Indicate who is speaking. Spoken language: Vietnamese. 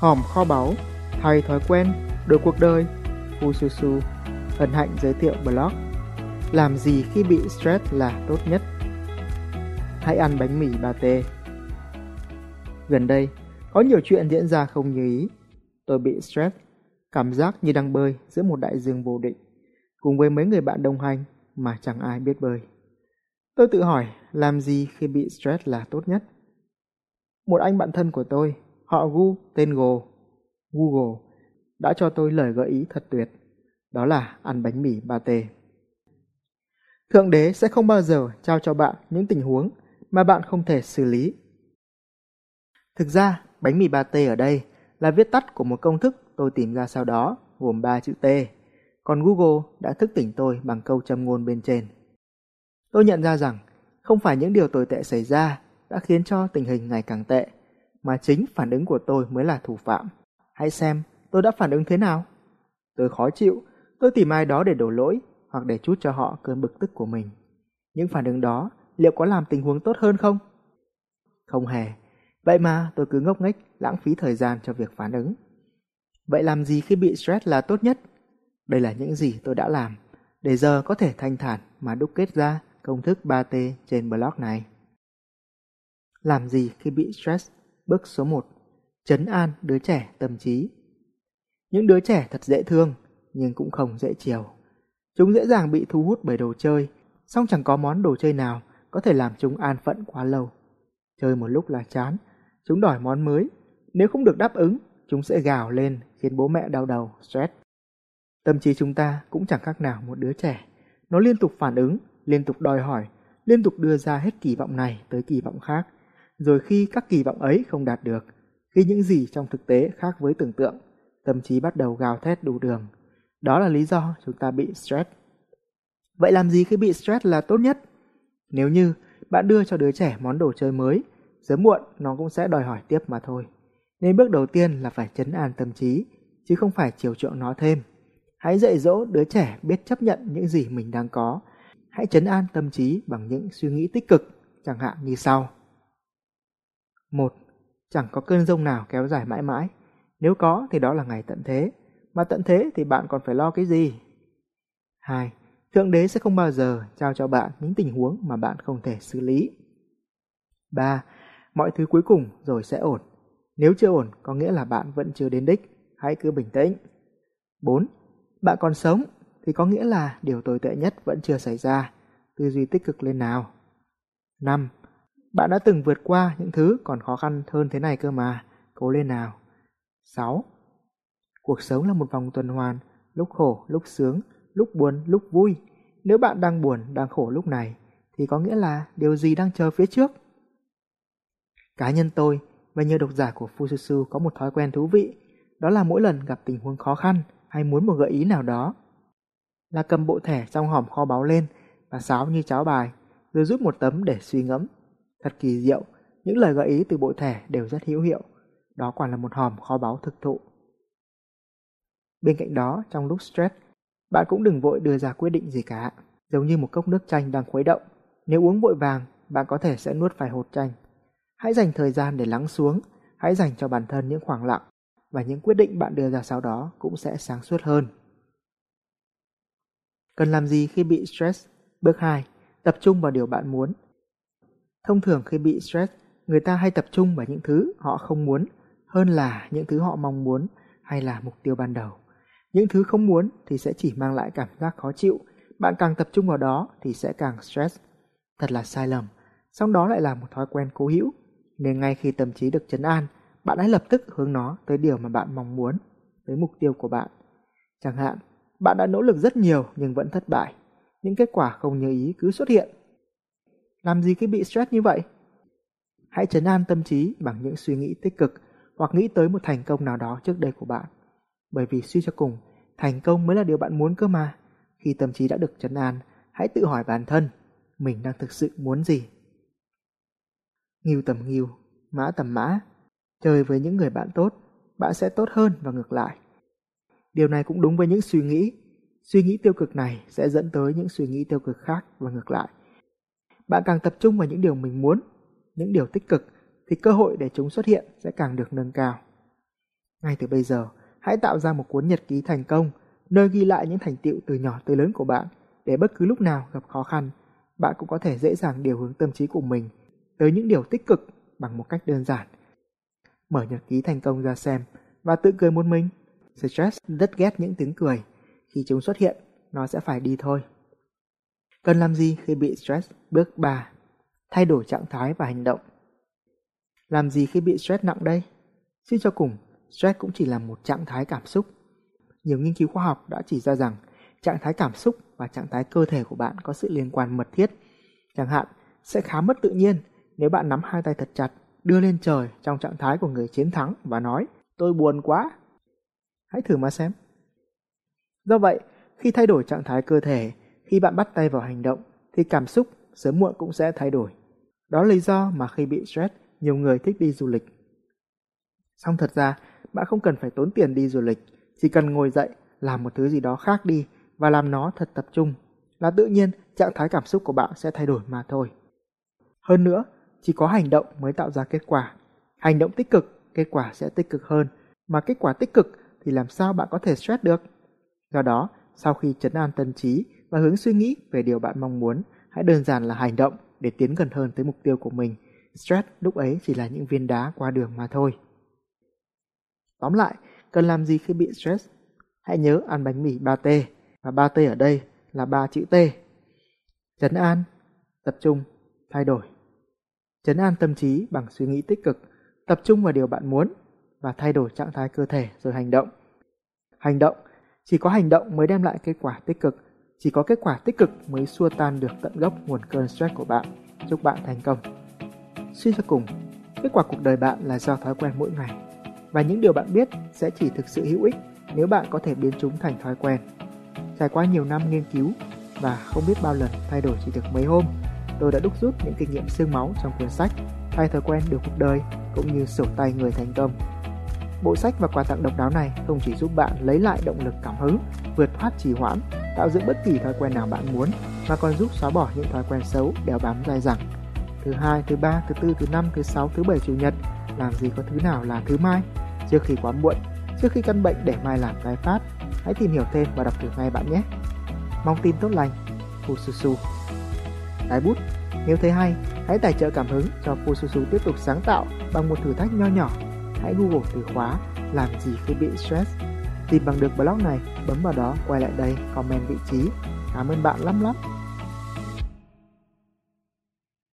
Speaker 1: Hòm kho báu, hay thói quen, đổi cuộc đời, Fususu, hân hạnh giới thiệu blog. Làm gì khi bị stress là tốt nhất? Hãy ăn bánh mì ba tê. Gần đây, có nhiều chuyện diễn ra không như ý. Tôi bị stress, cảm giác như đang bơi giữa một đại dương vô định, cùng với mấy người bạn đồng hành mà chẳng ai biết bơi. Tôi tự hỏi làm gì khi bị stress là tốt nhất. Một anh bạn thân của tôi, họ Gu tên Go, Google, đã cho tôi lời gợi ý thật tuyệt. Đó là ăn bánh mì ba tê. Thượng đế sẽ không bao giờ trao cho bạn những tình huống mà bạn không thể xử lý. Thực ra, bánh mì ba tê ở đây là viết tắt của một công thức tôi tìm ra sau đó gồm 3 chữ T. Còn Google đã thức tỉnh tôi bằng câu châm ngôn bên trên. Tôi nhận ra rằng không phải những điều tồi tệ xảy ra đã khiến cho tình hình ngày càng tệ, mà chính phản ứng của tôi mới là thủ phạm. Hãy xem tôi đã phản ứng thế nào. Tôi khó chịu, tôi tìm ai đó để đổ lỗi hoặc để chút cho họ cơn bực tức của mình. Những phản ứng đó liệu có làm tình huống tốt hơn không? Không hề. Vậy mà tôi cứ ngốc nghếch lãng phí thời gian cho việc phản ứng. Vậy làm gì khi bị stress là tốt nhất? Đây là những gì tôi đã làm, để giờ có thể thanh thản mà đúc kết ra công thức 3T trên blog này. Làm gì khi bị stress? Bước số 1. Chấn an đứa trẻ tâm trí. Những đứa trẻ thật dễ thương, nhưng cũng không dễ chiều. Chúng dễ dàng bị thu hút bởi đồ chơi, song chẳng có món đồ chơi nào có thể làm chúng an phận quá lâu. Chơi một lúc là chán, chúng đòi món mới. Nếu không được đáp ứng, chúng sẽ gào lên khiến bố mẹ đau đầu, stress. Tâm trí chúng ta cũng chẳng khác nào một đứa trẻ. Nó liên tục phản ứng, liên tục đòi hỏi, liên tục đưa ra hết kỳ vọng này tới kỳ vọng khác. Rồi khi các kỳ vọng ấy không đạt được, khi những gì trong thực tế khác với tưởng tượng, tâm trí bắt đầu gào thét đủ đường. Đó là lý do chúng ta bị stress. Vậy làm gì khi bị stress là tốt nhất? Nếu như bạn đưa cho đứa trẻ món đồ chơi mới, sớm muộn nó cũng sẽ đòi hỏi tiếp mà thôi. Nên bước đầu tiên là phải chấn an tâm trí, chứ không phải chiều chuộng nó thêm. Hãy dạy dỗ đứa trẻ biết chấp nhận những gì mình đang có. Hãy chấn an tâm trí bằng những suy nghĩ tích cực, chẳng hạn như sau một Chẳng có cơn rông nào kéo dài mãi mãi. Nếu có thì đó là ngày tận thế. Mà tận thế thì bạn còn phải lo cái gì? hai, Thượng đế sẽ không bao giờ trao cho bạn những tình huống mà bạn không thể xử lý. 3. Mọi thứ cuối cùng rồi sẽ ổn. Nếu chưa ổn có nghĩa là bạn vẫn chưa đến đích, hãy cứ bình tĩnh. 4. Bạn còn sống thì có nghĩa là điều tồi tệ nhất vẫn chưa xảy ra, tư duy tích cực lên nào. 5. Bạn đã từng vượt qua những thứ còn khó khăn hơn thế này cơ mà, cố lên nào. 6. Cuộc sống là một vòng tuần hoàn, lúc khổ, lúc sướng, lúc buồn, lúc vui. Nếu bạn đang buồn, đang khổ lúc này, thì có nghĩa là điều gì đang chờ phía trước? Cá nhân tôi và nhiều độc giả của Fususu có một thói quen thú vị, đó là mỗi lần gặp tình huống khó khăn hay muốn một gợi ý nào đó, là cầm bộ thẻ trong hòm kho báu lên và sáo như cháo bài, rồi rút một tấm để suy ngẫm. Thật kỳ diệu, những lời gợi ý từ bộ thẻ đều rất hữu hiệu. Đó quả là một hòm kho báu thực thụ. Bên cạnh đó, trong lúc stress, bạn cũng đừng vội đưa ra quyết định gì cả. Giống như một cốc nước chanh đang khuấy động. Nếu uống vội vàng, bạn có thể sẽ nuốt phải hột chanh. Hãy dành thời gian để lắng xuống, hãy dành cho bản thân những khoảng lặng và những quyết định bạn đưa ra sau đó cũng sẽ sáng suốt hơn. Cần làm gì khi bị stress? Bước 2. Tập trung vào điều bạn muốn. Thông thường khi bị stress, người ta hay tập trung vào những thứ họ không muốn hơn là những thứ họ mong muốn hay là mục tiêu ban đầu. Những thứ không muốn thì sẽ chỉ mang lại cảm giác khó chịu. Bạn càng tập trung vào đó thì sẽ càng stress. Thật là sai lầm. Song đó lại là một thói quen cố hữu. Nên ngay khi tâm trí được chấn an, bạn hãy lập tức hướng nó tới điều mà bạn mong muốn, tới mục tiêu của bạn. Chẳng hạn, bạn đã nỗ lực rất nhiều nhưng vẫn thất bại. Những kết quả không như ý cứ xuất hiện. Làm gì khi bị stress như vậy? Hãy chấn an tâm trí bằng những suy nghĩ tích cực hoặc nghĩ tới một thành công nào đó trước đây của bạn. Bởi vì suy cho cùng, thành công mới là điều bạn muốn cơ mà. Khi tâm trí đã được chấn an, hãy tự hỏi bản thân, mình đang thực sự muốn gì? Nghiêu tầm nghiêu, mã tầm mã. Chơi với những người bạn tốt, bạn sẽ tốt hơn và ngược lại. Điều này cũng đúng với những suy nghĩ. Suy nghĩ tiêu cực này sẽ dẫn tới những suy nghĩ tiêu cực khác và ngược lại. Bạn càng tập trung vào những điều mình muốn, những điều tích cực, thì cơ hội để chúng xuất hiện sẽ càng được nâng cao. Ngay từ bây giờ, hãy tạo ra một cuốn nhật ký thành công, nơi ghi lại những thành tựu từ nhỏ tới lớn của bạn, để bất cứ lúc nào gặp khó khăn, bạn cũng có thể dễ dàng điều hướng tâm trí của mình tới những điều tích cực bằng một cách đơn giản. Mở nhật ký thành công ra xem và tự cười một mình. Stress rất ghét những tiếng cười. Khi chúng xuất hiện, nó sẽ phải đi thôi. Cần làm gì khi bị stress? Bước 3. Thay đổi trạng thái và hành động. Làm gì khi bị stress nặng đây? Suy cho cùng, stress cũng chỉ là một trạng thái cảm xúc. Nhiều nghiên cứu khoa học đã chỉ ra rằng trạng thái cảm xúc và trạng thái cơ thể của bạn có sự liên quan mật thiết. Chẳng hạn, sẽ khá mất tự nhiên nếu bạn nắm hai tay thật chặt, đưa lên trời trong trạng thái của người chiến thắng và nói tôi buồn quá. Hãy thử mà xem. Do vậy, khi thay đổi trạng thái cơ thể, khi bạn bắt tay vào hành động, thì cảm xúc sớm muộn cũng sẽ thay đổi. Đó là lý do mà khi bị stress, nhiều người thích đi du lịch. Song thật ra, bạn không cần phải tốn tiền đi du lịch, chỉ cần ngồi dậy, làm một thứ gì đó khác đi và làm nó thật tập trung, là tự nhiên trạng thái cảm xúc của bạn sẽ thay đổi mà thôi. Hơn nữa, chỉ có hành động mới tạo ra kết quả. Hành động tích cực, kết quả sẽ tích cực hơn, mà kết quả tích cực thì làm sao bạn có thể stress được? Do đó, sau khi chấn an tâm trí và hướng suy nghĩ về điều bạn mong muốn, hãy đơn giản là hành động để tiến gần hơn tới mục tiêu của mình. Stress lúc ấy chỉ là những viên đá qua đường mà thôi. Tóm lại, cần làm gì khi bị stress? Hãy nhớ ăn bánh mì 3T, và 3T ở đây là ba chữ T. Chấn an, tập trung, thay đổi. Chấn an tâm trí bằng suy nghĩ tích cực, tập trung vào điều bạn muốn và thay đổi trạng thái cơ thể rồi hành động. Hành động, chỉ có hành động mới đem lại kết quả tích cực, chỉ có kết quả tích cực mới xua tan được tận gốc nguồn cơn stress của bạn. Chúc bạn thành công. Suy cho cùng, kết quả cuộc đời bạn là do thói quen mỗi ngày và những điều bạn biết sẽ chỉ thực sự hữu ích nếu bạn có thể biến chúng thành thói quen. Trải qua nhiều năm nghiên cứu và không biết bao lần thay đổi chỉ được mấy hôm, tôi đã đúc rút những kinh nghiệm xương máu trong cuốn sách Thay thói quen được cuộc đời cũng như sổ tay người thành công. Bộ sách và quà tặng độc đáo này không chỉ giúp bạn lấy lại động lực cảm hứng, vượt thoát trì hoãn, tạo dựng bất kỳ thói quen nào bạn muốn, mà còn giúp xóa bỏ những thói quen xấu đeo bám dai dẳng. Thứ hai, thứ ba, thứ tư, thứ năm, thứ sáu, thứ bảy, chủ nhật, làm gì có thứ nào là thứ mai? Trước khi quá muộn, trước khi căn bệnh để mai làm tái phát, hãy tìm hiểu thêm và đọc thử ngay bạn nhé. Mong tin tốt lành, Fususu. Tái bút, nếu thấy hay, hãy tài trợ cảm hứng cho Fususu tiếp tục sáng tạo bằng một thử thách nho nhỏ. Hãy Google từ khóa làm gì khi bị stress. Tìm bằng được blog này, bấm vào đó, quay lại đây, comment vị trí. Cảm ơn bạn lắm lắm.